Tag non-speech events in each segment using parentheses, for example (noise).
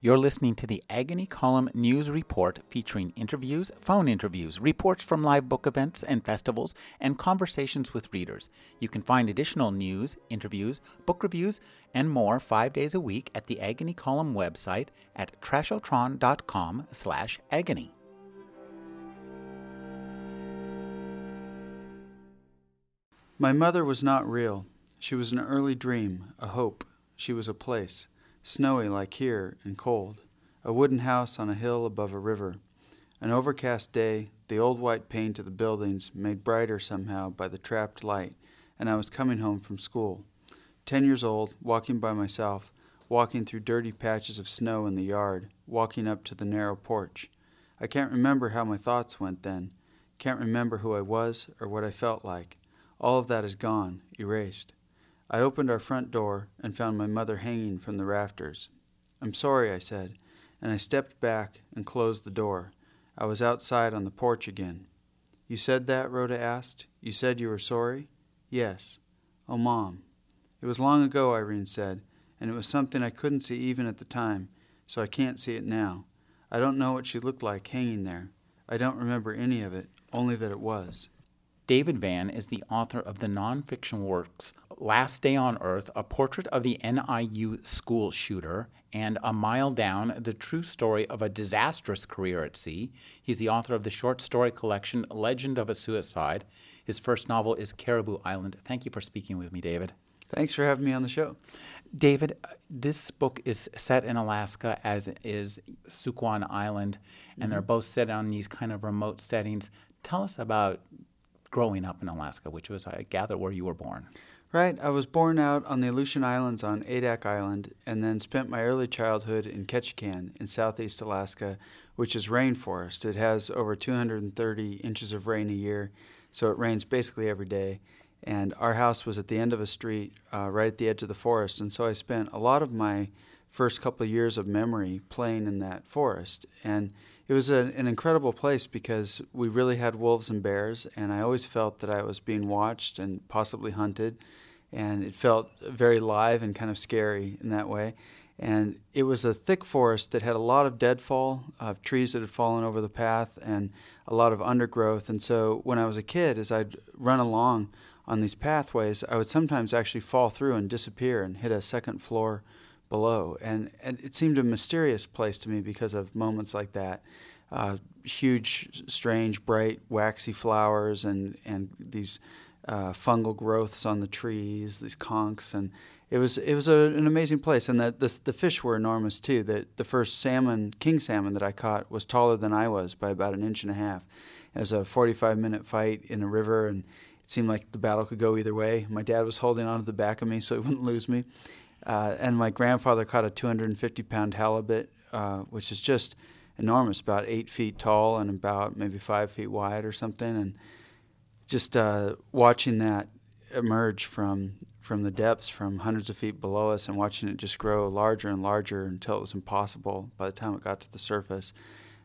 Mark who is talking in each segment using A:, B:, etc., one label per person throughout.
A: You're listening to the Agony Column News Report featuring interviews, phone interviews, reports from live book events and festivals, and conversations with readers. You can find additional news, interviews, book reviews, and more five days a week at the Agony Column website at trashotron.com slash agony.
B: My mother was not real. She was an early dream, a hope. She was a place snowy like here and cold, a wooden house on a hill above a river. An overcast day, the old white paint of the buildings made brighter somehow by the trapped light, and I was coming home from school. Ten years old, walking by myself, walking through dirty patches of snow in the yard, walking up to the narrow porch. I can't remember how my thoughts went then, can't remember who I was or what I felt like. All of that is gone, erased. I opened our front door and found my mother hanging from the rafters. I'm sorry, I said, and I stepped back and closed the door. I was outside on the porch again. You said that? Rhoda asked. You said you were sorry? Yes. Oh, Mom. It was long ago, Irene said, and it was something I couldn't see even at the time, so I can't see it now. I don't know what she looked like hanging there. I don't remember any of it, only that it was.
A: David Vann is the author of the nonfiction works Last Day on Earth, a portrait of the NIU school shooter, and A Mile Down, the true story of a disastrous career at sea. He's the author of the short story collection Legend of a Suicide. His first novel is Caribou Island. Thank you for speaking with me, David.
B: Thanks for having me on the show.
A: David, this book is set in Alaska, as is Sukkwan Island, and mm-hmm. they're both set on these kind of remote settings. Tell us about growing up in Alaska, which was, I gather, where you were born.
B: Right. I was born out on the Aleutian Islands on Adak Island and then spent my early childhood in Ketchikan in southeast Alaska, which is rainforest. It has over 230 inches of rain a year, so it rains basically every day. And our house was at the end of a street uh, right at the edge of the forest, and so I spent a lot of my first couple of years of memory playing in that forest. And it was a, an incredible place because we really had wolves and bears, and I always felt that I was being watched and possibly hunted, and it felt very live and kind of scary in that way. And it was a thick forest that had a lot of deadfall of trees that had fallen over the path and a lot of undergrowth. And so when I was a kid, as I'd run along on these pathways, I would sometimes actually fall through and disappear and hit a second floor below. And, and it seemed a mysterious place to me because of moments like that. Uh, huge, strange, bright, waxy flowers and, and these uh, fungal growths on the trees, these conchs, and it was it was a, an amazing place. And the, the, the fish were enormous too. The the first salmon, king salmon that I caught was taller than I was by about an inch and a half. It was a 45 minute fight in a river, and it seemed like the battle could go either way. My dad was holding on to the back of me so he wouldn't lose me. Uh, and my grandfather caught a 250 pound halibut, uh, which is just enormous, about eight feet tall and about maybe five feet wide or something. And just uh, watching that emerge from from the depths, from hundreds of feet below us, and watching it just grow larger and larger until it was impossible by the time it got to the surface.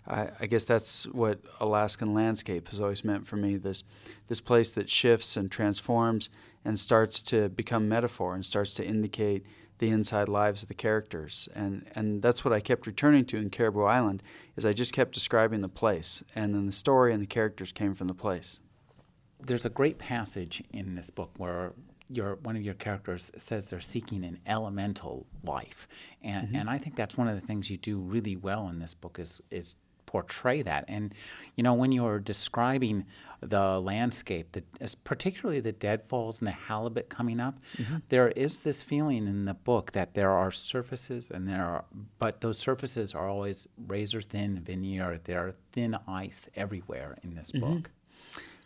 B: I, I guess that's what Alaskan landscape has always meant for me. This this place that shifts and transforms and starts to become metaphor and starts to indicate the inside lives of the characters. And, and that's what I kept returning to in Caribou Island is I just kept describing the place and then the story and the characters came from the place.
A: There's a great passage in this book where your one of your characters says they're seeking an elemental life, and mm-hmm. and I think that's one of the things you do really well in this book is is portray that. And you know, when you're describing the landscape, the, particularly the deadfalls and the halibut coming up, mm-hmm. there is this feeling in the book that there are surfaces and there are, but those surfaces are always razor thin veneer. There are thin ice everywhere in this mm-hmm. book.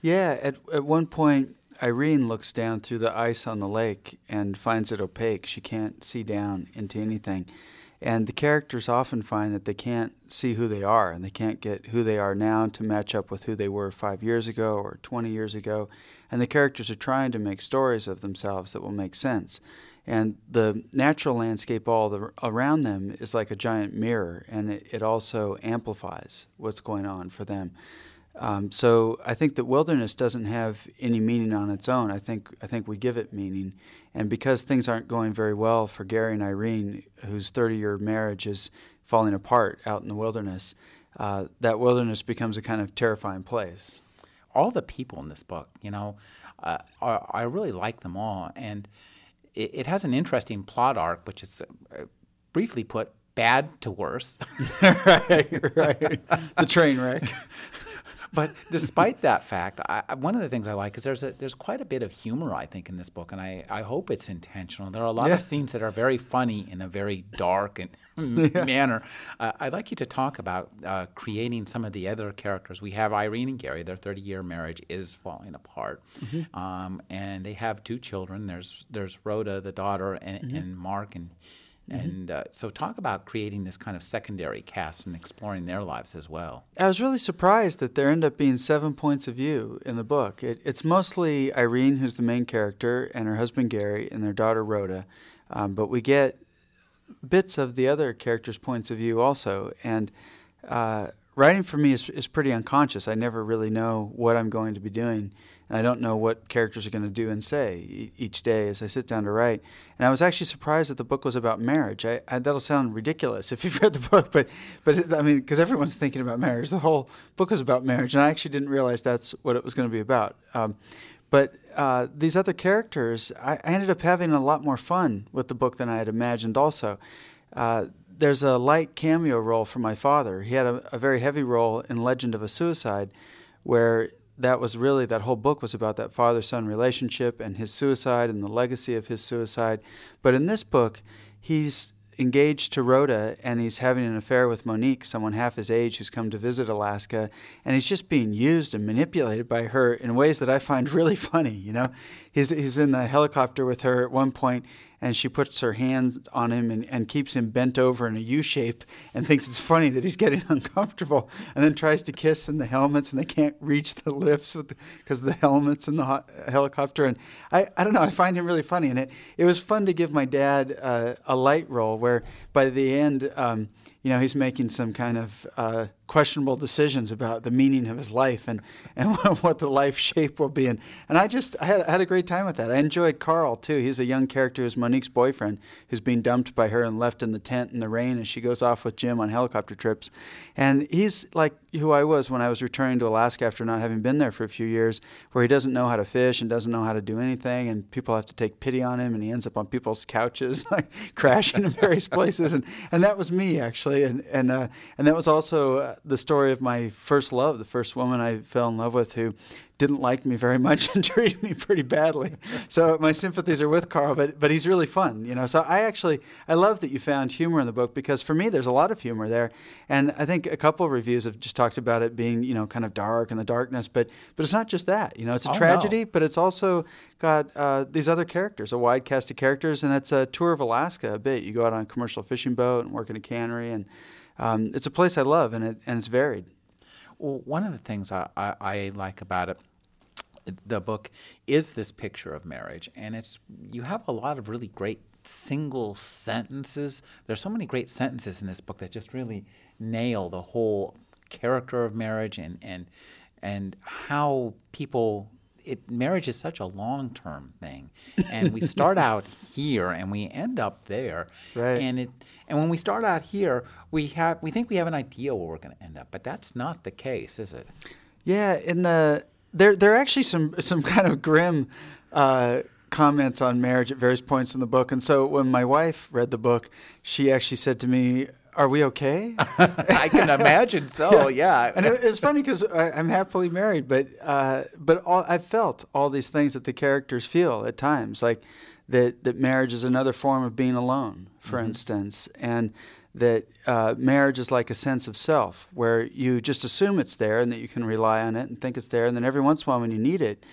B: Yeah, at at one point. Irene looks down through the ice on the lake and finds it opaque. She can't see down into anything. And the characters often find that they can't see who they are and they can't get who they are now to match up with who they were five years ago or 20 years ago. And the characters are trying to make stories of themselves that will make sense. And the natural landscape all the, around them is like a giant mirror, and it, it also amplifies what's going on for them. Um, so I think that wilderness doesn't have any meaning on its own. I think I think we give it meaning, and because things aren't going very well for Gary and Irene, whose 30-year marriage is falling apart out in the wilderness, uh, that wilderness becomes a kind of terrifying place.
A: All the people in this book, you know, uh, are, I really like them all, and it, it, has an interesting plot arc, which is uh, briefly put bad to worse. (laughs)
B: right, right. The train wreck. (laughs)
A: but despite that fact, I, one of the things I like is there's a, there's quite a bit of humor I think in this book, and I, I hope it's intentional. There are a lot yeah. of scenes that are very funny in a very dark and (laughs) yeah. manner. Uh, I'd like you to talk about uh, creating some of the other characters. We have Irene and Gary. Their 30 year marriage is falling apart, mm-hmm. um, and they have two children. There's there's Rhoda, the daughter, and, mm-hmm. and Mark and Mm-hmm. And uh, so, talk about creating this kind of secondary cast and exploring their lives as well.
B: I was really surprised that there end up being seven points of view in the book. It, it's mostly Irene, who's the main character, and her husband Gary, and their daughter Rhoda. Um, but we get bits of the other characters' points of view also. And uh, writing for me is, is pretty unconscious. I never really know what I'm going to be doing and I don't know what characters are going to do and say each day as I sit down to write. And I was actually surprised that the book was about marriage. I, I, that'll sound ridiculous if you've read the (laughs) book, but but I mean, because everyone's thinking about marriage. The whole book was about marriage, and I actually didn't realize that's what it was going to be about. Um, but uh, these other characters, I, I, ended up having a lot more fun with the book than I had imagined. Also. Uh, there's a light cameo role for my father. He had a, a very heavy role in Legend of a Suicide, where that was really that whole book was about that father son relationship and his suicide and the legacy of his suicide. But in this book, he's engaged to Rhoda and he's having an affair with Monique, someone half his age who's come to visit Alaska, and he's just being used and manipulated by her in ways that I find (laughs) really funny. You know, he's he's in the helicopter with her at one point, and she puts her hands on him and, and keeps him bent over in a U shape and thinks it's funny that he's getting (laughs) uncomfortable and then tries to kiss in the helmets and they can't reach the lips because of the helmets in the ho- helicopter. And I, I don't know, I find him really funny. And it, it was fun to give my dad uh, a light role where by the end, um, you know, he's making some kind of uh, questionable decisions about the meaning of his life and, and (laughs) what the life shape will be. And, and I just I had, I had a great time with that. I enjoyed Carl, too. He's a young character who's Monique's boyfriend who's being dumped by her and left in the tent in the rain as she goes off with Jim on helicopter trips. And he's like who I was when I was returning to Alaska after not having been there for a few years, where he doesn't know how to fish and doesn't know how to do anything, and people have to take pity on him, and he ends up on people's couches, (laughs) like crashing in various places. And, and that was me, actually. And, and, uh, and that was also uh, the story story of my first love, the first woman I fell in love with who didn't like me very much (laughs) and treated me pretty badly. So my sympathies are with Carl, but but he's really fun, you know. So I actually I love that you found humor in the book because for me there's a lot of humor there, and I think a couple of reviews have just talked about it being you know kind of dark and the darkness, but but it's not just that, you know. It's a oh, tragedy, no. but it's also got uh, these other characters, a wide cast of characters, and it's a tour of Alaska a bit. You go out on a commercial fishing boat and work in a cannery and um, it's a place I love, and it and it's varied.
A: Well, one of the things I, I, I like about it the book is this picture of marriage and it's you have a lot of really great single sentences. There's so many great sentences in this book that just really nail the whole character of marriage and and and how people it marriage is such a long term thing, and we start out (laughs) here and we end up there,
B: right.
A: and it and when we start out here, we have we think we have an idea where we're going to end up, but that's not the case, is it?
B: Yeah, in the there there are actually some some kind of grim. Uh, comments on marriage at various points in the book. And so when my wife read the book, she actually said to me, are we okay? (laughs)
A: I can imagine so. yeah.
B: yeah. And it, it's funny because I'm happily married, but uh, but all, I've felt all these things that the characters feel at times, like that that marriage is another form of being alone, for mm-hmm. instance, and that uh, marriage is like a sense of self, where you just assume it's there and that you can rely on it and think it's there, and then every once in a while when you need it,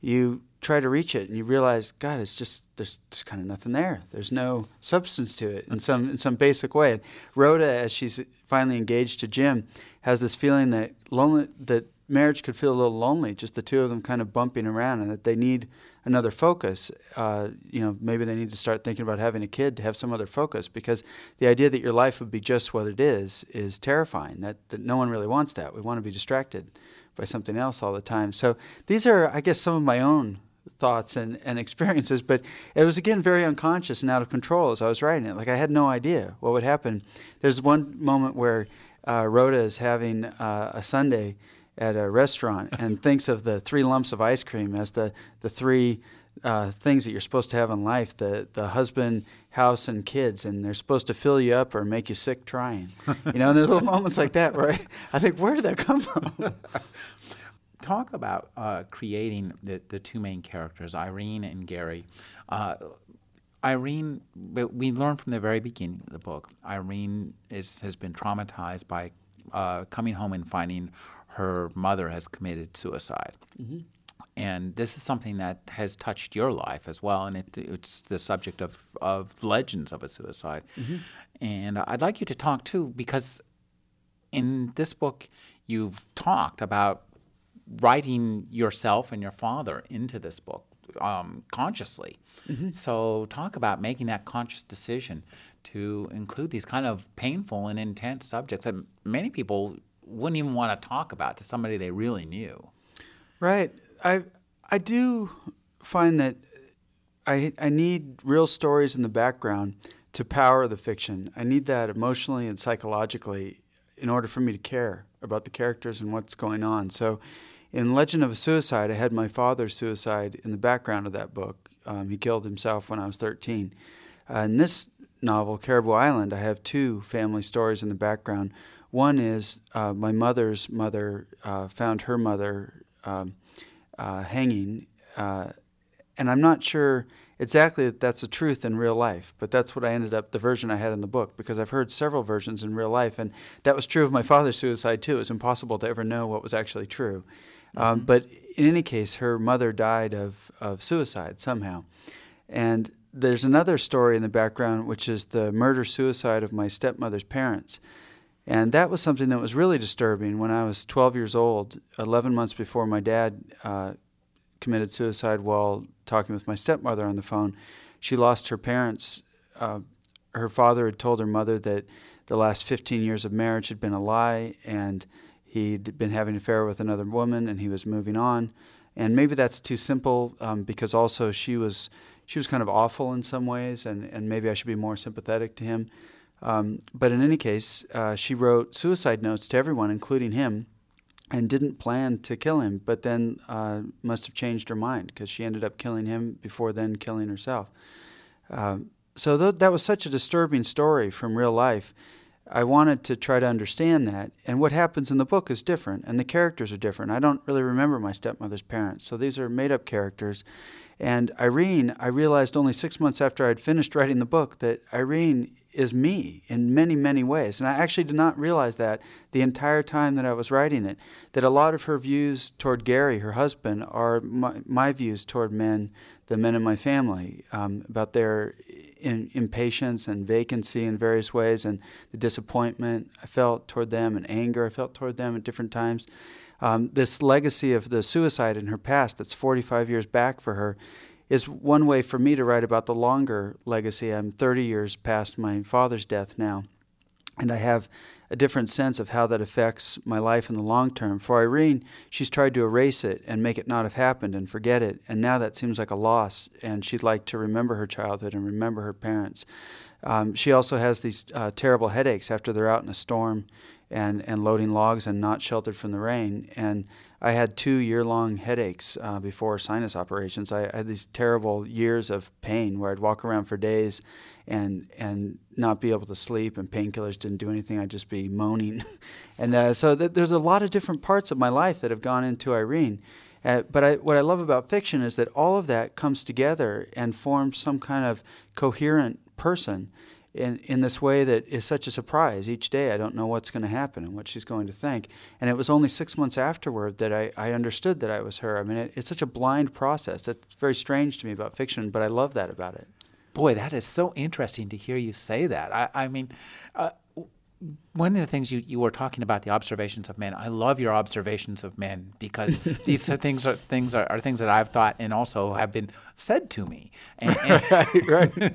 B: you try to reach it and you realize, God, it's just there's just kind of nothing there. There's no substance to it in some in some basic way. And Rhoda, as she's finally engaged to Jim, has this feeling that lonely that marriage could feel a little lonely, just the two of them kind of bumping around, and that they need another focus. Uh, you know, maybe they need to start thinking about having a kid to have some other focus, because the idea that your life would be just what it is is terrifying. That that no one really wants that. We want to be distracted by something else all the time. So these are, I guess, some of my own thoughts and, and (laughs) experiences, but it was again very unconscious and out of control as I was writing it. Like I had no idea what would happen. There's one moment where uh, Rhoda is having uh, a sundae at a restaurant (laughs) and thinks of the three lumps of ice cream as the, the three uh, things that you're supposed to have in life the, the husband, house, and kids, and they're supposed to fill you up or make you sick trying. You know, and there's little (laughs) moments like that where I, I think, where did that come from?
A: Talk about uh, creating the, the two main characters, Irene and Gary. Uh, Irene, we learn from the very beginning of the book, Irene is, has been traumatized by uh, coming home and finding her mother has committed suicide. Mm-hmm. And this is something that has touched your life as well, and it, it's the subject of, of legends of a suicide. Mm-hmm. And I'd like you to talk too, because in this book, you've talked about writing yourself and your father into this book um, consciously. Mm-hmm. So, talk about making that conscious decision to include these kind of painful and intense subjects that many people wouldn't even want to talk about to somebody they really knew.
B: Right. I I do find that I I need real stories in the background to power the fiction. I need that emotionally and psychologically in order for me to care about the characters and what's going on. So in Legend of a Suicide, I had my father's suicide in the background of that book. Um, he killed himself when I was 13. Uh, in this novel, Caribou Island, I have two family stories in the background. One is uh, my mother's mother uh, found her mother um, uh, hanging, uh, and I'm not sure exactly that that's the truth in real life, but that's what I ended up, the version I had in the book, because I've heard several versions in real life, and that was true of my father's suicide too. It was impossible to ever know what was actually true. Um, mm-hmm. But in any case, her mother died of, of suicide somehow. And there's another story in the background, which is the murder suicide of my stepmother's parents. And that was something that was really disturbing when I was 12 years old, 11 months before my dad uh, committed suicide while talking with my stepmother on the phone. She lost her parents. Uh, her father had told her mother that the last 15 years of marriage had been a lie, and he'd been having an affair with another woman and he was moving on. And maybe that's too simple um, because also she was she was kind of awful in some ways, and, and maybe I should be more sympathetic to him. Um, but in any case, uh, she wrote suicide notes to everyone, including him, and didn't plan to kill him, but then uh, must have changed her mind because she ended up killing him before then killing herself. Uh, so th- that was such a disturbing story from real life I wanted to try to understand that. And what happens in the book is different, and the characters are different. I don't really remember my stepmother's parents, so these are made up characters. And Irene, I realized only six months after I'd finished (laughs) writing the book that Irene is me in many, many ways. And I actually did not realize that the entire time that I was writing it, that a lot of her views toward Gary, her husband, are my, my views toward men, the men in my family, um, about their in, impatience and vacancy in various ways, and the disappointment I felt toward them, and anger I felt toward them at different times. Um, this legacy of the suicide in her past, that's 45 years back for her, is one way for me to write about the longer legacy. I'm 30 years past my father's death now, and I have a different sense of how that affects my life in the long term. For Irene, she's tried to erase it and make it not have happened and forget it, and now that seems like a loss, and she'd like to remember her childhood and remember her parents. Um, she also has these uh, terrible headaches after they're out in a storm and, and loading logs and not sheltered from the rain. And I had two year long headaches uh, before sinus operations. I, I, had these terrible years of pain where I'd walk around for days and and not be able to sleep, and painkillers didn't do anything. I'd just be moaning. (laughs) and uh, so th- there's a lot of different parts of my life that have gone into Irene. Uh, but I, what I love about fiction is that all of that comes together and forms some kind of coherent person in, in this way that is such a surprise. Each day I don't know what's going to happen and what she's going to think. And it was only six months afterward that I, I understood that I was her. I mean, it, it's such a blind process. That's very strange to me about fiction, but I love that about it.
A: Boy, that is so interesting to hear you say that. I, I mean, uh, one of the things you, you were talking about the observations of men. I love your observations of men because (laughs) these are things are things are, are, things that I've thought and also have been said to me. And,
B: and (laughs) right, right.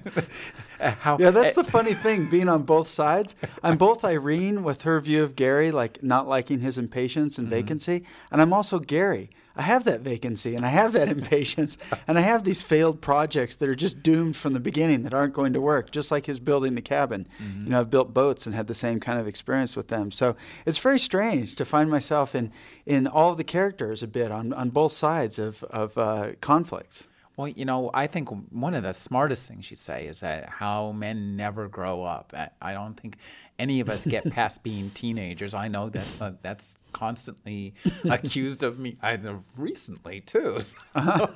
B: (laughs) How, yeah, that's uh, the funny thing. Being on both sides, I'm both Irene with her view of Gary, like not liking his impatience and mm-hmm. vacancy, and I'm also Gary I have that vacancy and I have that (laughs) impatience and I have these failed projects that are just doomed from the beginning that aren't going to work, just like his building the cabin. Mm-hmm. You know, I've built boats and had the same kind of experience with them. So it's very strange to find myself in, in all of the characters a bit on, on both sides of, of uh, conflicts.
A: Well, you know, I think one of the smartest things you say is that how men never grow up. I don't think any of us get (laughs) past being teenagers. I know that's uh, that's constantly (laughs) accused of me. I recently too. (laughs) Uh-huh.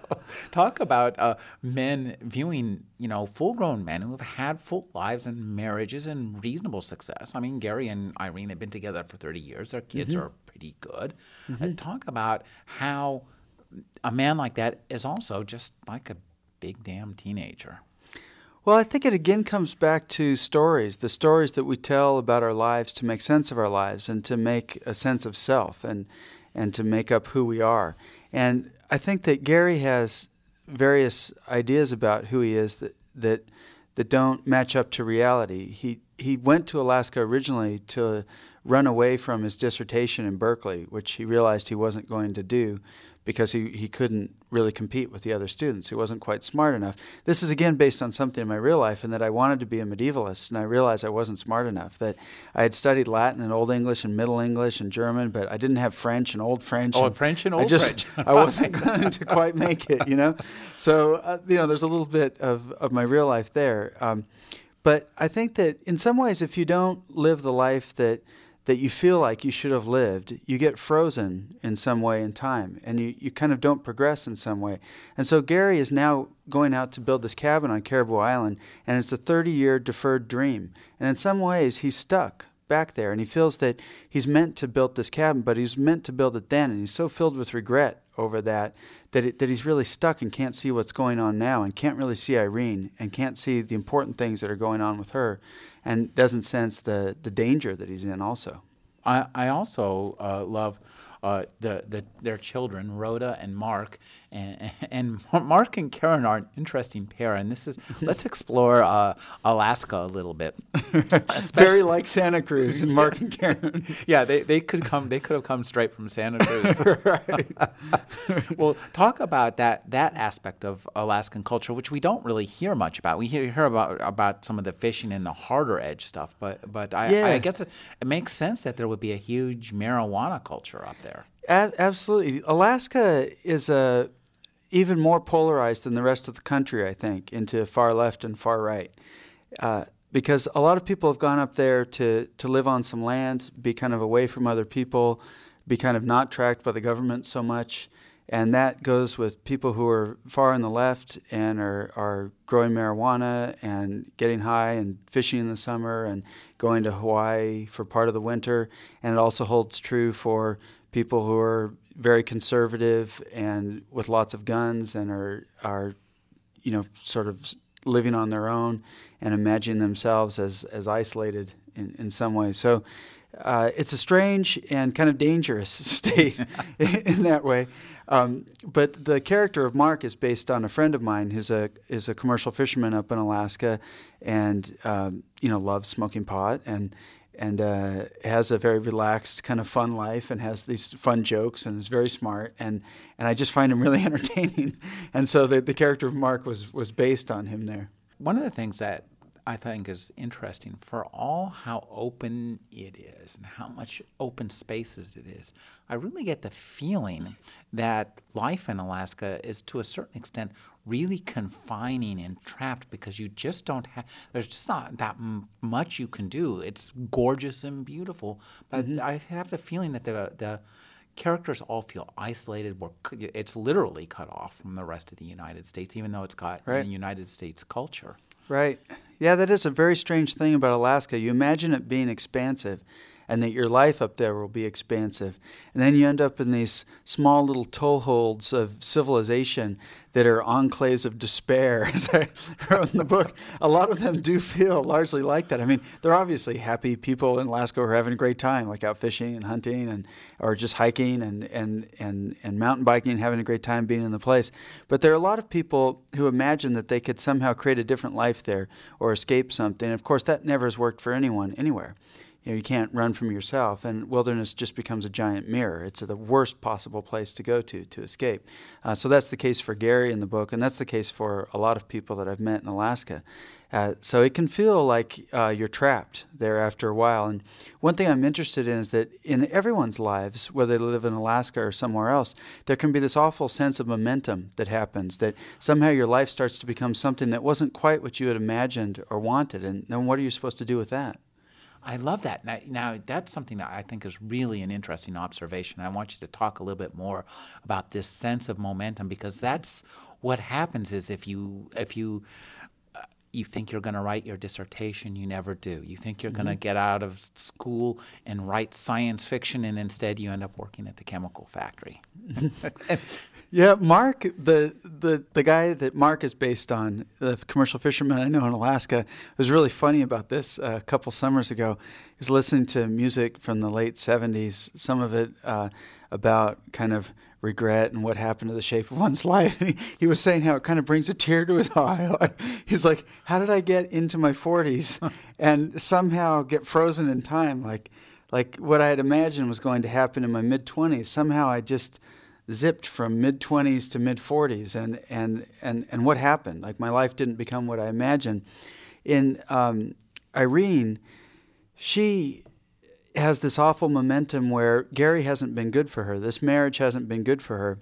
A: Talk about uh, men viewing, you know, full-grown men who have had full lives and marriages and reasonable success. I mean, Gary and Irene have been together for 30 years. Their kids mm-hmm. are pretty good. Mm-hmm. And talk about how a man like that is also just like a big damn teenager.
B: Well, I think it again comes back to stories, the stories that we tell about our lives to make sense of our lives and to make a sense of self and and to make up who we are. And I think that Gary has various ideas about who he is that that that don't match up to reality. He he went to Alaska originally to run away from his dissertation in Berkeley, which he realized he wasn't going to do because he, he couldn't really compete with the other students. He wasn't quite smart enough. This is again based on something in my real life, and that I wanted to be a medievalist, and I realized I wasn't smart enough. That I had studied Latin and Old English and Middle English and German, but I didn't have French and Old French.
A: Old and French and Old
B: I just,
A: French. (laughs)
B: I wasn't (laughs) going to quite make it, you know. So uh, you know, there's a little bit of of my real life there. Um, but I think that in some ways, if you don't live the life that that you feel like you should have lived, you get frozen in some way in time and you, you kind of don't progress in some way. And so Gary is now going out to build this cabin on Caribou Island, and it's a 30 year deferred dream. And in some ways, he's stuck back there and he feels that he's meant to build this cabin, but he's meant to build it then. And he's so filled with regret over that that, it, that he's really stuck and can't see what's going on now and can't really see Irene and can't see the important things that are going on with her and doesn't sense the, the danger that he's in also.
A: I, I also uh, love uh, the, the, their children, Rhoda and Mark. And, and Mark and Karen are an interesting pair. And this is, let's explore uh, Alaska a little bit. (laughs)
B: Very like Santa Cruz and (laughs) Mark and (laughs) Karen.
A: yeah, they, they could come, they could have come straight from Santa Cruz. right. well, talk about that, that aspect of Alaskan culture, which we don't really hear much about. We hear, hear about, about some of the fishing and the harder edge stuff, but, but I, yeah. I guess it, it makes sense that there would be a huge marijuana culture up there there.
B: A- absolutely. Alaska is a even more polarized than the rest of the country, I think, into far left and far right. Uh, because a lot of people have gone up there to, to live on some land, be kind of away from other people, be kind of not tracked by the government so much. And that goes with people who are far on the left and are, are growing marijuana and getting high and fishing in the summer and going to Hawaii for part of the winter. And it also holds true for people who are very conservative and with lots of guns and are are you know sort of living on their own and imagining themselves as as isolated in, in some ways. So uh, it's a strange and kind of dangerous (laughs) state (laughs) in that way. Um, but the character of Mark is based on a friend of mine who's a is a commercial fisherman up in Alaska, and um, you know loves smoking pot and and uh, has a very relaxed kind of fun life and has these fun jokes and is very smart and and I just find him really (laughs) entertaining and so the the character of Mark was was based on him there.
A: One of the things that I think is interesting for all how open it is and how much open spaces it is. I really get the feeling that life in Alaska is to a certain extent really confining and trapped because you just don't have there's just not that m- much you can do. It's gorgeous and beautiful, but mm-hmm. I have the feeling that the the characters all feel isolated. It's literally cut off from the rest of the United States, even though it's got right. a United States culture.
B: Right. Yeah, that is a very strange thing about Alaska. You imagine it being expansive, and that your life up there will be expansive. And then you end up in these small little toeholds of civilization that are enclaves of despair, (laughs) as I wrote in the book. A lot of them do feel largely like that. I mean, they're obviously happy people in Alaska who are having a great time, like out fishing and hunting and or just hiking and, and, and, and mountain biking and having a great time being in the place. But there are a lot of people who imagine that they could somehow create a different life there or escape something. Of course, that never has worked for anyone anywhere you know you can't run from yourself. And wilderness just becomes a giant mirror. It's the worst possible place to go to to escape. Uh, so that's the case for gary in the book and that's the case for a lot of people that i've met in alaska. Uh, so it can feel like uh, you're trapped there after a while. And one thing i'm interested in is that in everyone's lives whether they live in alaska or somewhere else there can be this awful sense of momentum that happens that somehow your life starts to become something that wasn't quite what you had imagined or wanted. And then what are you supposed to do with that
A: I love that. Now, now, that's something that I think is really an interesting observation. I want you to talk a little bit more about this sense of momentum because that's what happens is if you if you uh, you think you're going to write your dissertation, you never do. You think you're mm-hmm. going to get out of school and write science fiction, and instead you end up working at the chemical factory. (laughs)
B: Yeah, Mark, the, the the guy that Mark is based on, the commercial fisherman I know in Alaska, was really funny about this uh, a couple summers ago. He was listening to music from the late '70s, some of it uh, about kind of regret and what happened to the shape of (laughs) one's life. He, he was saying how it kind of brings a tear to his (laughs) eye. He's like, "How did I get into my 40s (laughs) and somehow get frozen in time? Like, like what I had imagined was going to happen in my mid 20s. Somehow I just." Zipped from mid 20s to mid 40s and, and, and, and what happened? Like my life didn't become what i imagined. In um, irene she has this awful momentum where gary hasn't been good for her. This marriage hasn't been good for her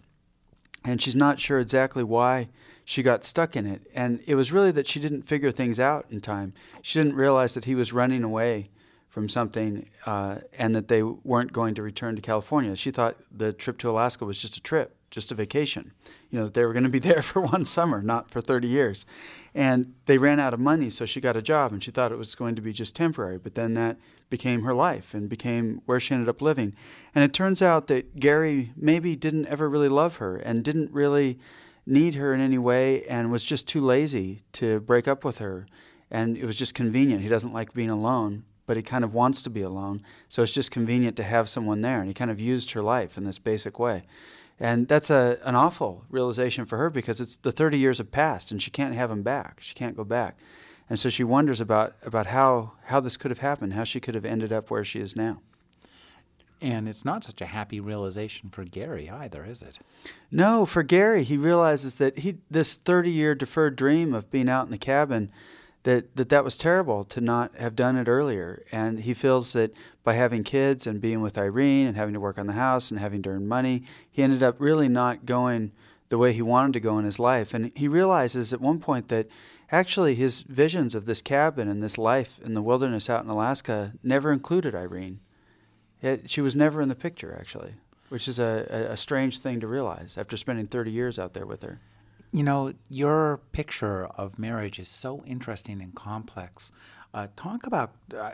B: and she's not sure exactly why she got stuck in it. And it was really that she didn't figure things out in time. She didn't realize that he was running away from something uh, and that they weren't going to return to California. She thought the trip to Alaska was just a trip, just a vacation. You know, that they were going to be (laughs) there for one summer, not for 30 years. And they ran out of money, so she got a job and she thought it was going to be just temporary. But then that became her life and became where she ended up living. And it turns out that Gary maybe didn't ever really love her and didn't really need her in any way and was just too lazy to break up with her. And it was just convenient. He doesn't like being alone but he kind of wants to be alone. So it's just convenient to have someone there. And he kind of used her life in this basic way. And that's a, an awful realization for her because it's the 30 years have passed and she can't have him back. She can't go back. And so she wonders about, about how, how this could have happened, how she could have ended up where she is now.
A: And it's not such a happy realization for Gary either, is it?
B: No, for Gary, he realizes that he this 30 year deferred dream of being out in the cabin that, that that was terrible to not have done it earlier. And he feels that by having kids and being with Irene and having to work on the house and having to earn money, he ended up really not going the way he wanted to go in his life. And he realizes at one point that actually his visions of this cabin and this life in the wilderness out in Alaska never included Irene. It, she was never in the picture, actually, which is a, a strange thing to realize after spending 30 years out there with her.
A: You know, your picture of marriage is so interesting and complex. Uh, talk about, uh,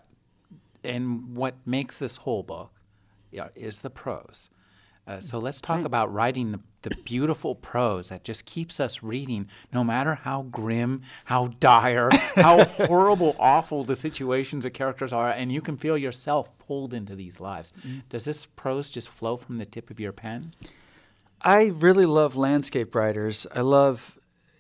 A: and what makes this whole book yeah, is the prose. Uh, so let's talk Thanks. about writing the, the beautiful prose that just keeps us reading, no matter how grim, how dire, how (laughs) horrible, awful the situations the characters are, and you can feel yourself pulled into these lives. Mm-hmm. Does this prose just flow from the tip of your pen?
B: I really love landscape writers. I love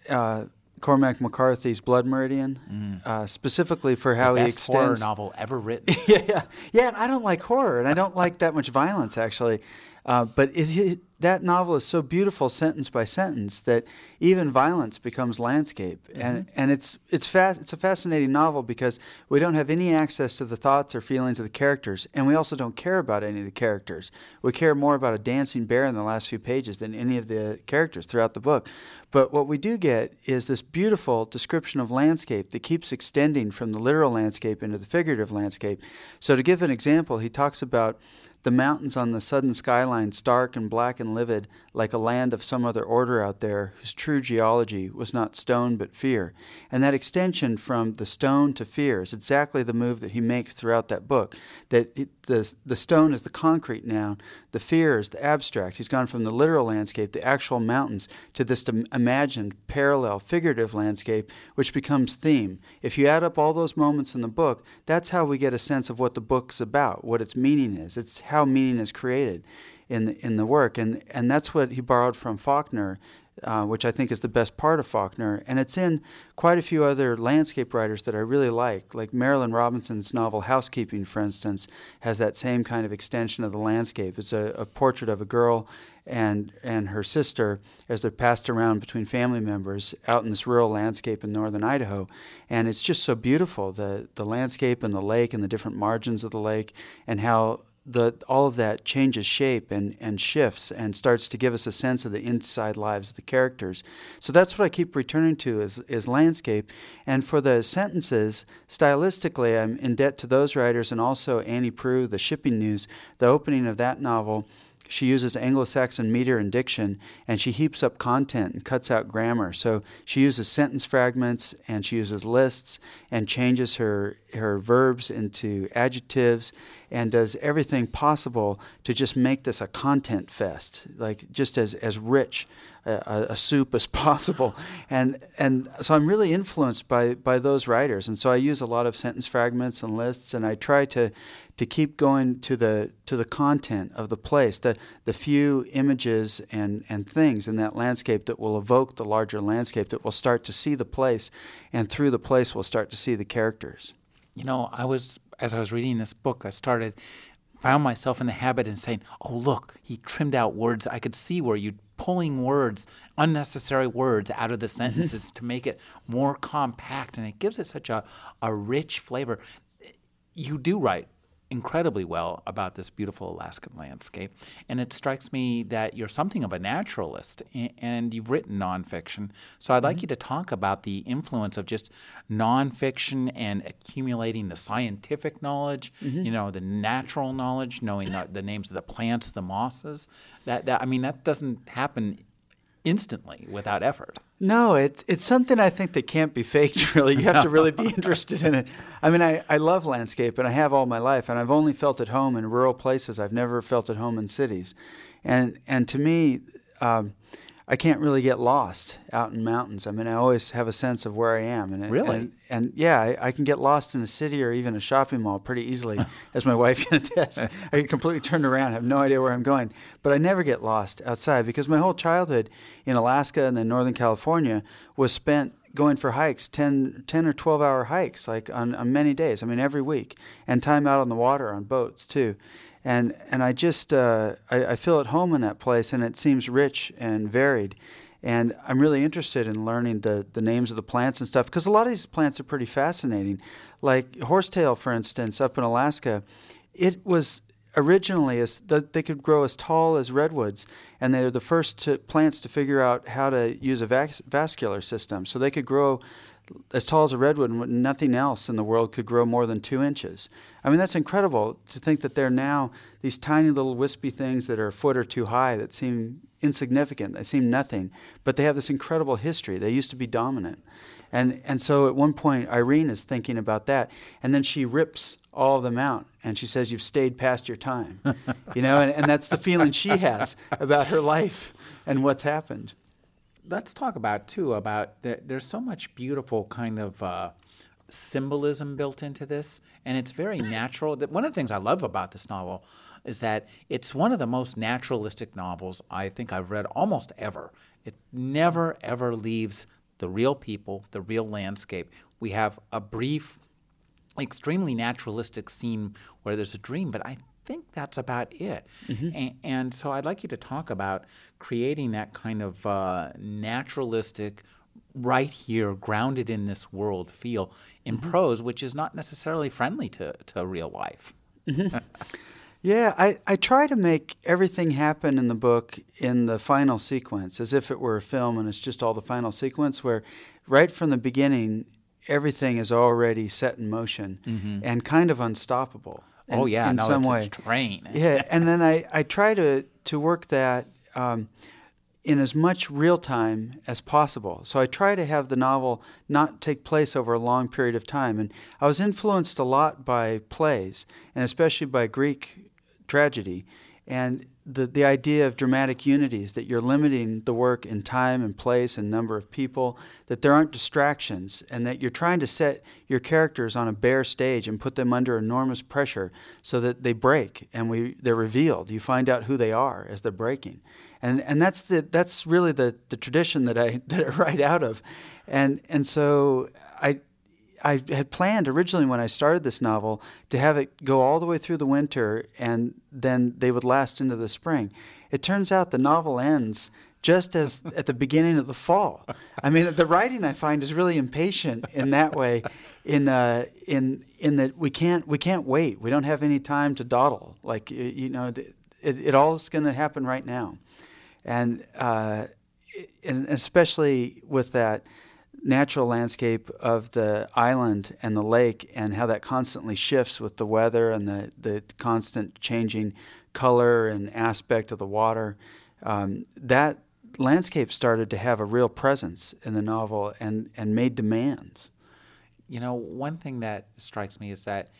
B: uh, Cormac McCarthy's Blood Meridian, mm. uh, specifically for how
A: the
B: he
A: best
B: extends
A: horror novel ever written. (laughs)
B: yeah, yeah, yeah. And I don't like horror, and I don't like that much violence actually. Uh, but it, it, that novel is so beautiful, sentence by sentence, that even violence becomes landscape, mm-hmm. and and it's it's fast. It's a fascinating novel because we don't have any access to the thoughts or feelings of the characters, and we also don't care about any of the characters. We care more about a dancing bear in the last few pages than any of the characters throughout the book. But what we do get is this beautiful description of landscape that keeps extending from the literal landscape into the figurative landscape. So to give an example, he talks about the mountains on the southern skyline stark and black and livid, like a land of some other order out there, whose true geology was not stone but fear. And that extension from the stone to fear is exactly the move that he makes throughout that book. That it, the, the stone is the concrete noun, the fear is the abstract. He's gone from the literal landscape, the actual mountains, to this imagined, parallel, figurative landscape, which becomes theme. If you add up all those moments in the book, that's how we get a sense of what the book's about, what its meaning is. It's how meaning is created in in the work, and and that's what he borrowed from Faulkner, uh, which I think is the best part of Faulkner, and it's in quite a few other landscape writers that I really like, like Marilynne Robinson's novel Housekeeping, for instance, has that same kind of extension of the landscape. It's a, a portrait of a girl and and her sister as they're passed around between family members out in this rural landscape in northern Idaho, and it's just so beautiful the the landscape and the lake and the different margins of the lake and how the all of that changes shape and, and shifts and starts to give us a sense of the inside lives of the characters. So that's what I keep returning to is, is landscape. And for the sentences, stylistically, I'm in debt to those writers and also Annie Proulx, The Shipping News, the opening of that novel she uses Anglo Saxon meter and diction, and she heaps up content and cuts out grammar. So she uses sentence fragments and she uses lists and changes her, her verbs into adjectives and does everything possible to just make this a content fest, like just as, as rich a, a, soup as (laughs) possible. And and so I'm really influenced by by those writers. And so I use a lot of sentence fragments and lists, and I try to to keep going to the to the content of the place, the the few images and and things in that landscape that will evoke the larger landscape that will start to see the place, and through the place we'll start to see the characters.
A: You know, I was as I was reading this book, I started found myself in the habit of saying, "Oh, look, he trimmed out words. I could see where you pulling words, unnecessary words out of the mm-hmm. sentences to make it more compact, and it gives it such a, a rich flavor. You do write incredibly well about this beautiful Alaskan landscape. And it strikes me that you're something of a naturalist and you've written nonfiction. So I'd like mm-hmm. you to talk about the influence of just nonfiction and accumulating the scientific knowledge, mm-hmm. you know, the natural knowledge, knowing the, the names of the plants, the mosses. That, that I mean, that doesn't happen instantly without effort.
B: No, it's it's something I think that can't be faked. (laughs) Really, you have to really be interested in it. I mean, I, I love landscape, and I have all my life, and I've only felt at home in rural places. I've never felt at home in cities, and and to me. Um, I can't really get lost out in mountains. I mean, I always have a sense of where I am.
A: And really,
B: and, and yeah, I, I, can get lost in a city or even a shopping mall pretty easily, (laughs) as my wife can attest. I get completely turned around, have no idea where I'm going. But I never get lost outside because my whole childhood in Alaska and then Northern California was spent going for hikes 10, 10 or 12 hour hikes like on, on many days i mean every week and time out on the water on boats too and and I just uh, I, I, feel at home in that place, and it seems rich and varied. And I'm really interested in learning the, the names of the plants and stuff because a lot of these plants are pretty fascinating. Like horsetail, for instance, up in Alaska, it was originally as they could grow as tall as redwoods, and they're the first to, plants to figure out how to use a vas- vascular system. So they could grow as tall as a redwood, and nothing else in the world could grow more than two inches. I mean, that's incredible to think that they're now these tiny little wispy things that are a foot or two high that seem insignificant, they seem nothing, but they have this incredible history. They used to be dominant. And, and so at one point, Irene is thinking about that, and then she rips all of them out and she says, You've stayed past your time. you know, and, and that's the feeling she has (laughs) about her life and what's happened
A: let's talk about too about the, there's so much beautiful kind of uh, symbolism built into this, and it's very natural. That one of the things I love about this novel is that it's one of the most naturalistic novels I think I've read almost ever. It never ever leaves the real people, the real landscape. We have a brief, extremely naturalistic scene where there's a dream, but I think that's about it. Mm-hmm. And, and, so I'd like you to talk about creating that kind of uh, naturalistic, right here, grounded in this world feel in mm-hmm. prose, which is not necessarily friendly to, to real life.
B: Mm-hmm. (laughs) yeah, I, I try to make everything happen in the book in the final sequence, as if it were a film and it's just all the final sequence, where right from the beginning, everything is already set in motion mm-hmm. and kind of unstoppable.
A: In, oh yeah,
B: in
A: no,
B: some way.
A: train.
B: yeah, and then I, I try to to work that um, in as much real time as possible. So I try to have the novel not take place over a long period of time. And I was influenced a lot by plays, and especially by Greek tragedy. And the, the idea of dramatic unities, that you're limiting the work in time and place and number of people, that there aren't distractions, and that you're trying to set your characters on a bare stage and put them under enormous pressure so that they break and we, they're revealed. You find out who they are as they're breaking and and that's the that's really the the tradition that I (laughs) that I write out of, and and so I. I had planned originally when I started this novel to have it go all the way through the winter and then they would last into the spring. It turns out the novel ends just as (laughs) at the beginning of the fall. I mean, the writing I find is really impatient in that way, in uh, in in that we can't we can't wait. We don't have any time to dawdle. Like you know, it, it all is going to happen right now and uh, and especially with that natural landscape of the island and the lake and how that constantly shifts with the weather and the, the constant changing color and aspect of the water. Um, that landscape started to have a real presence in the novel and, and made demands.
A: You know, one thing that strikes me is that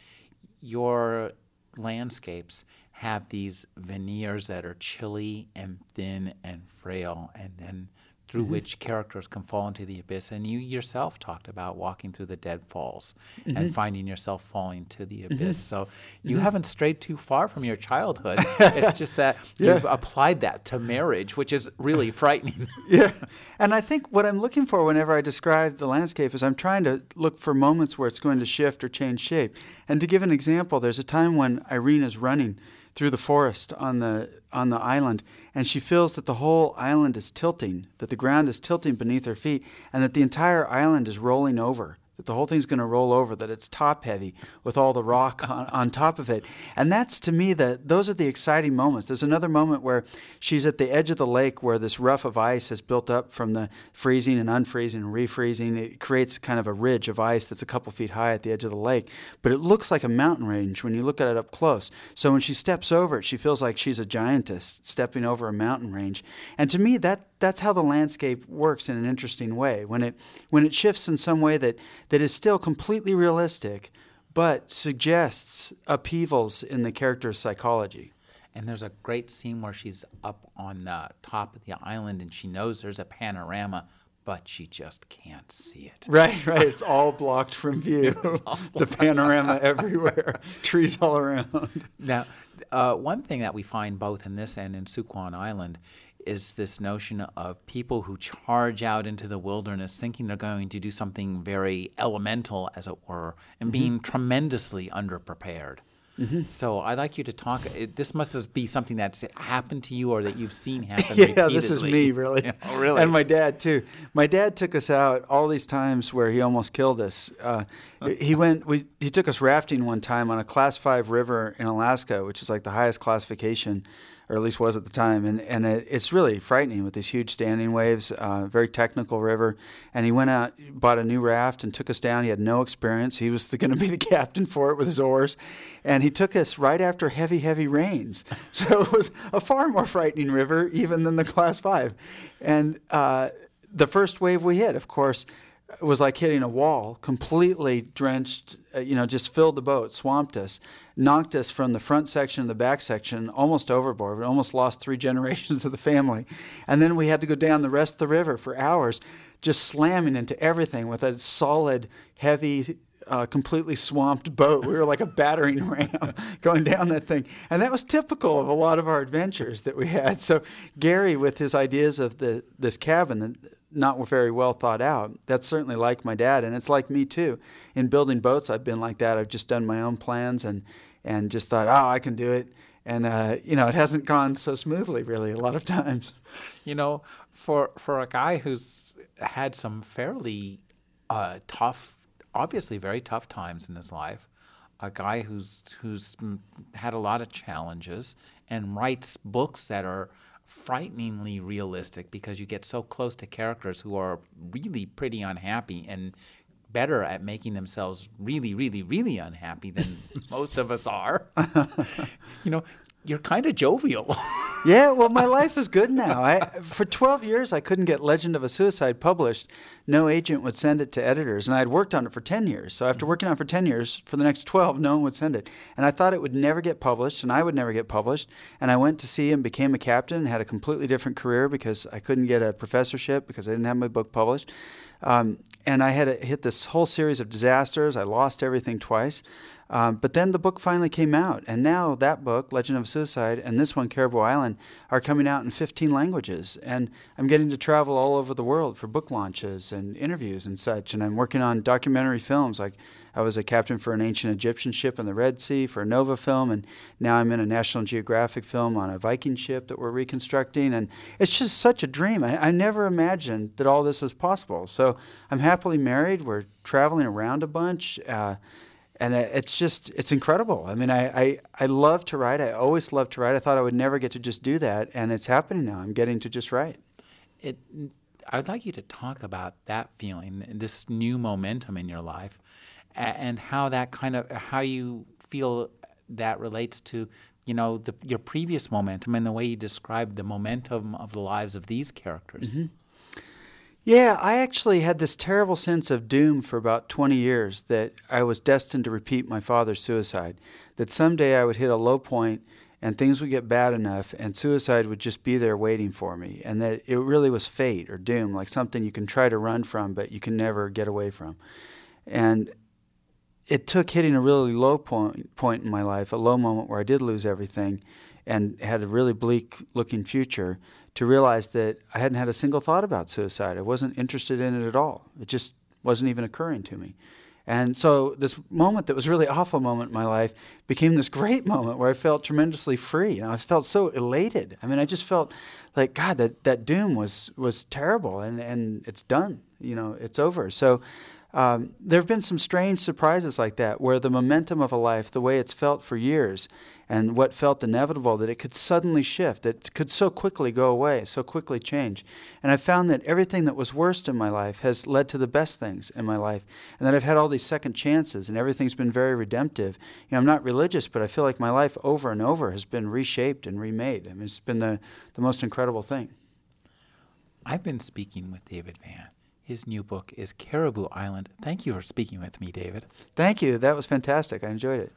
A: your landscapes have these veneers that are chilly and thin and frail, and then through mm-hmm. which characters can fall into the abyss. And you yourself talked about walking through the deadfalls mm-hmm. and finding yourself falling to the mm-hmm. abyss. So you mm-hmm. haven't strayed too far from your childhood. (laughs) it's just that yeah. you've applied that to marriage, which is really (laughs) frightening.
B: yeah. And I think what I'm looking for whenever I describe the landscape is I'm trying to look for moments where it's going to shift or change shape. And to give an example, there's a time when Irene is running through the forest on the on the island and she feels that the whole island is tilting that the ground is tilting beneath her feet and that the entire island is rolling over that the whole thing's going to roll over, that it's top heavy with all the rock (laughs) on, on, top of it. And that's to me that those are the exciting moments. There's another moment where she's at the edge of the lake where this rough of ice has built up from the freezing and unfreezing and refreezing. It creates kind of a ridge of ice that's a couple feet high at the edge of the lake, but it looks like a mountain range when you look at it up close. So when she steps over it, she feels like she's a giantess stepping over a mountain range. And to me, that that's how the landscape works in an interesting way. When it when it shifts in some way that that is still completely realistic, but suggests upheavals in the character's psychology.
A: And there's a great scene where she's up on the top of the island and she knows there's a panorama, but she just can't see it.
B: Right, right. It's all blocked from view. (laughs) (laughs) the panorama everywhere, (laughs) trees all around.
A: Now, uh, one thing that we find both in this and in Sukkwan Island is this notion of people who charge out into the wilderness thinking they're going to do something very elemental, as it were, and mm-hmm. being tremendously underprepared. Mm-hmm. So I'd like you to talk. It, this must be something that's happened to you or that you've seen (laughs) happen.
B: yeah,
A: repeatedly.
B: this is me, really. (laughs)
A: oh, really?
B: And my dad too. My dad took us out all these times where he almost killed us. Uh, he went. We, he took us rafting one time on a Class Five river in Alaska, which is like the highest classification or at least was at the time. And and it, it's really frightening with these huge standing waves. Uh, very technical river. And he went out, bought a new raft, and took us down. He had no experience. He was (laughs) going to be the captain for it with his oars, and he took us right after heavy, heavy rains. (laughs) So it was a far more frightening river even than the Class Five. And uh, the first wave we hit, of course it was like hitting a wall, completely drenched, uh, you know, just filled the boat, swamped us, knocked us from the front section to the back section almost overboard. We almost lost three (laughs) generations of the family. And then we had to go down the rest of the river for hours, just slamming into everything with a solid, heavy, uh, completely swamped boat. We were like a battering (laughs) ram going down that thing. And that was typical of a lot of our adventures that we had. So Gary, with his ideas of the this cabin, not very well thought out. That's certainly like my dad, and it's like me too. In building boats, I've been like that. I've just done my own plans and and just thought, oh, I can do it. And uh, you know, it hasn't gone so smoothly, really, a lot of times. (laughs)
A: You know, for for a guy who's had some fairly uh, tough, obviously very tough times in his life, a guy who's who's had a lot of challenges and writes books that are frighteningly realistic because you get so close to characters who are really pretty unhappy and better at making themselves really, really, really unhappy than (laughs) most of us are. (laughs) you know, you're kind of jovial. (laughs)
B: yeah, well, my life is good now. I, for 12 years, I couldn't get Legend of a Suicide published. No agent would send it to editors, and I had worked on it for 10 years. So after working on it for 10 years, for the next 12, no one would send it. And I thought it would never get published, and I would never get published. And I went to sea and became a captain, and had a completely different career because I couldn't get a professorship because I didn't have my book published. Um, and I had hit this whole series of disasters. I lost everything twice. Um, but then the book finally came out, and now that book, Legend of Suicide, and this one, Caribou Island, are coming out in 15 languages. And I'm getting to travel all over the world for book launches and interviews and such. And I'm working on documentary films. Like I was a captain for an ancient Egyptian ship in the Red Sea for a Nova film, and now I'm in a National Geographic film on a Viking ship that we're reconstructing. And it's just such a dream. I, I never imagined that all this was possible. So I'm happily married. We're traveling around a bunch. Uh, and it's just it's incredible. I mean, I, I I love to write. I always loved to write. I thought I would never get to just do that, and it's happening now. I'm getting to just write.
A: It. I'd like you to talk about that feeling, this new momentum in your life, and how that kind of how you feel that relates to you know the, your previous momentum and the way you described the momentum of the lives of these characters.
B: Mm-hmm. Yeah, I actually had this terrible sense of doom for about 20 years that I was destined to repeat my father's suicide, that someday I would hit a low point and things would get bad enough and suicide would just be there waiting for me, and that it really was fate or doom, like something you can try to run from but you can never get away from. And it took hitting a really low point, point in my life, a low moment where I did lose everything and had a really bleak looking future to realize that I hadn't had a single thought about suicide. I wasn't interested in it at all. It just wasn't even occurring to me. And so this moment that was really awful moment in my life became this great moment where I felt tremendously free. And I felt so elated. I mean, I just felt like, God, that, that doom was, was terrible and, and it's done. You know, it's over. So um, there have been some strange surprises like that where the momentum of a life, the way it's felt for years, and what felt inevitable, that it could suddenly shift, it could so quickly go away, so quickly change. And I've found that everything that was worst in my life has led to the best things in my life, and that I've had all these second chances, and everything's been very redemptive. You know, I'm not religious, but I feel like my life over and over has been reshaped and remade. I mean, it's been the, the most incredible thing.
A: I've been speaking with David Vann. His new book is Caribou Island. Thank you for speaking with me, David.
B: Thank you. That was fantastic. I enjoyed it.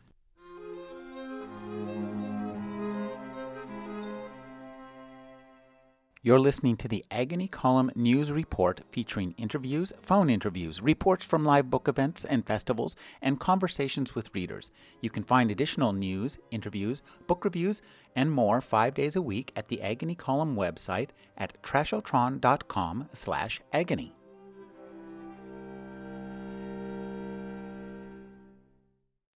A: You're listening to the Agony Column News Report featuring interviews, phone interviews, reports from live book events and festivals, and conversations with readers. You can find additional news, interviews, book reviews, and more five days a week at the Agony Column website at trashotron.com slash agony.